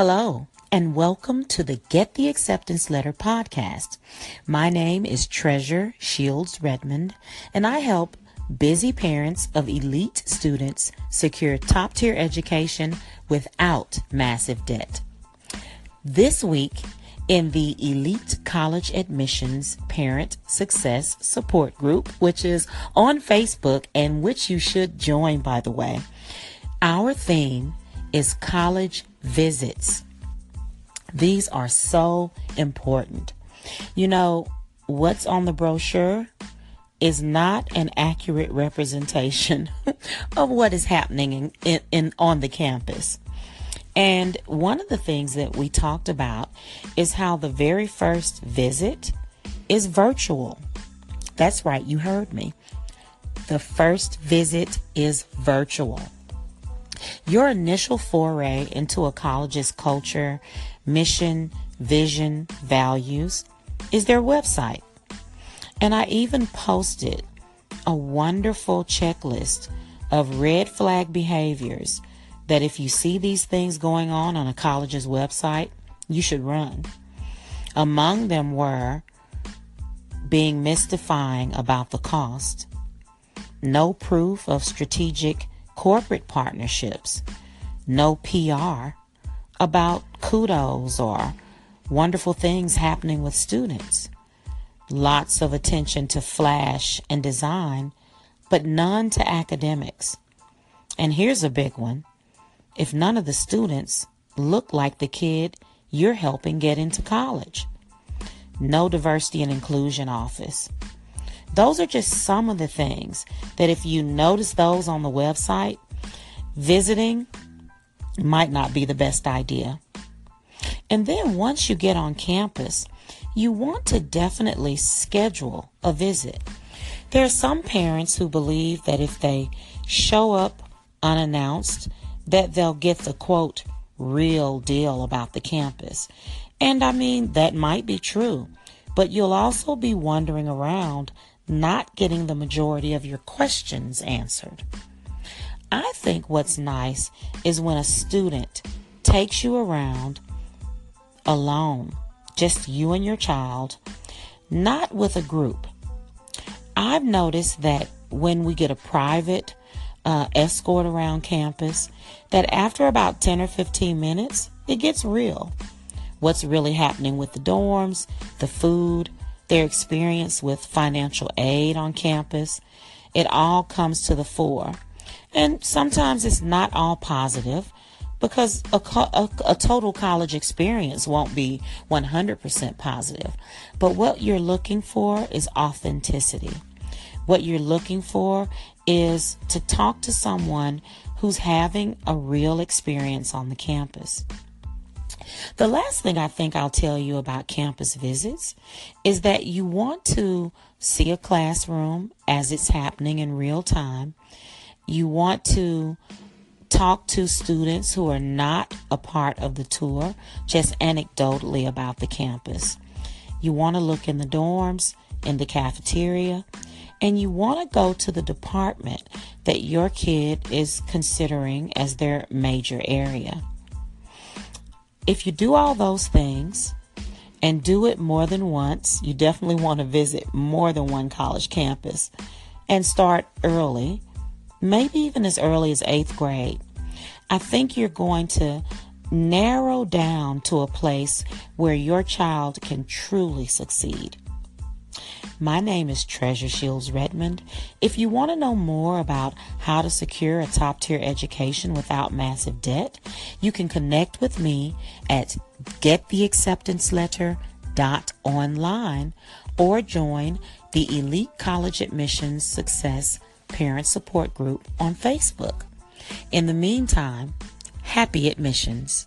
Hello, and welcome to the Get the Acceptance Letter podcast. My name is Treasure Shields Redmond, and I help busy parents of elite students secure top tier education without massive debt. This week, in the Elite College Admissions Parent Success Support Group, which is on Facebook and which you should join, by the way. Our theme is college visits. These are so important. You know, what's on the brochure is not an accurate representation of what is happening in, in, in, on the campus. And one of the things that we talked about is how the very first visit is virtual. That's right, you heard me. The first visit is virtual. Your initial foray into a college's culture, mission, vision, values is their website. And I even posted a wonderful checklist of red flag behaviors that if you see these things going on on a college's website, you should run. Among them were being mystifying about the cost, no proof of strategic corporate partnerships, no PR about kudos or wonderful things happening with students, lots of attention to flash and design, but none to academics. And here's a big one if none of the students look like the kid you're helping get into college. No diversity and inclusion office. Those are just some of the things that if you notice those on the website, visiting might not be the best idea. And then once you get on campus, you want to definitely schedule a visit. There are some parents who believe that if they show up unannounced, that they'll get the quote real deal about the campus. And I mean, that might be true, but you'll also be wandering around not getting the majority of your questions answered. I think what's nice is when a student takes you around alone, just you and your child, not with a group. I've noticed that when we get a private uh, escort around campus, that after about 10 or 15 minutes, it gets real. What's really happening with the dorms, the food, their experience with financial aid on campus, it all comes to the fore. And sometimes it's not all positive because a, a, a, total college experience won't be 100% positive. But what you're looking for is authenticity. What you're looking for is to talk to someone who's having a real experience on the campus. The last thing I think I'll tell you about campus visits is that you want to see a classroom as it's happening in real time. You want to talk to students who are not a part of the tour, just anecdotally about the campus. You want to look in the dorms, in the cafeteria, and you want to go to the department that your kid is considering as their major area. If you do all those things and do it more than once, you definitely want to visit more than one college campus and start early, maybe even as early as eighth grade. I think you're going to narrow down to a place where your child can truly succeed. My name is Treasure Shields Redmond. If you want to know more about how to secure a top tier education without massive debt, you can connect with me at gettheacceptanceletter.online or join the Elite College Admissions Success Parent Support Group on Facebook. In the meantime, happy admissions.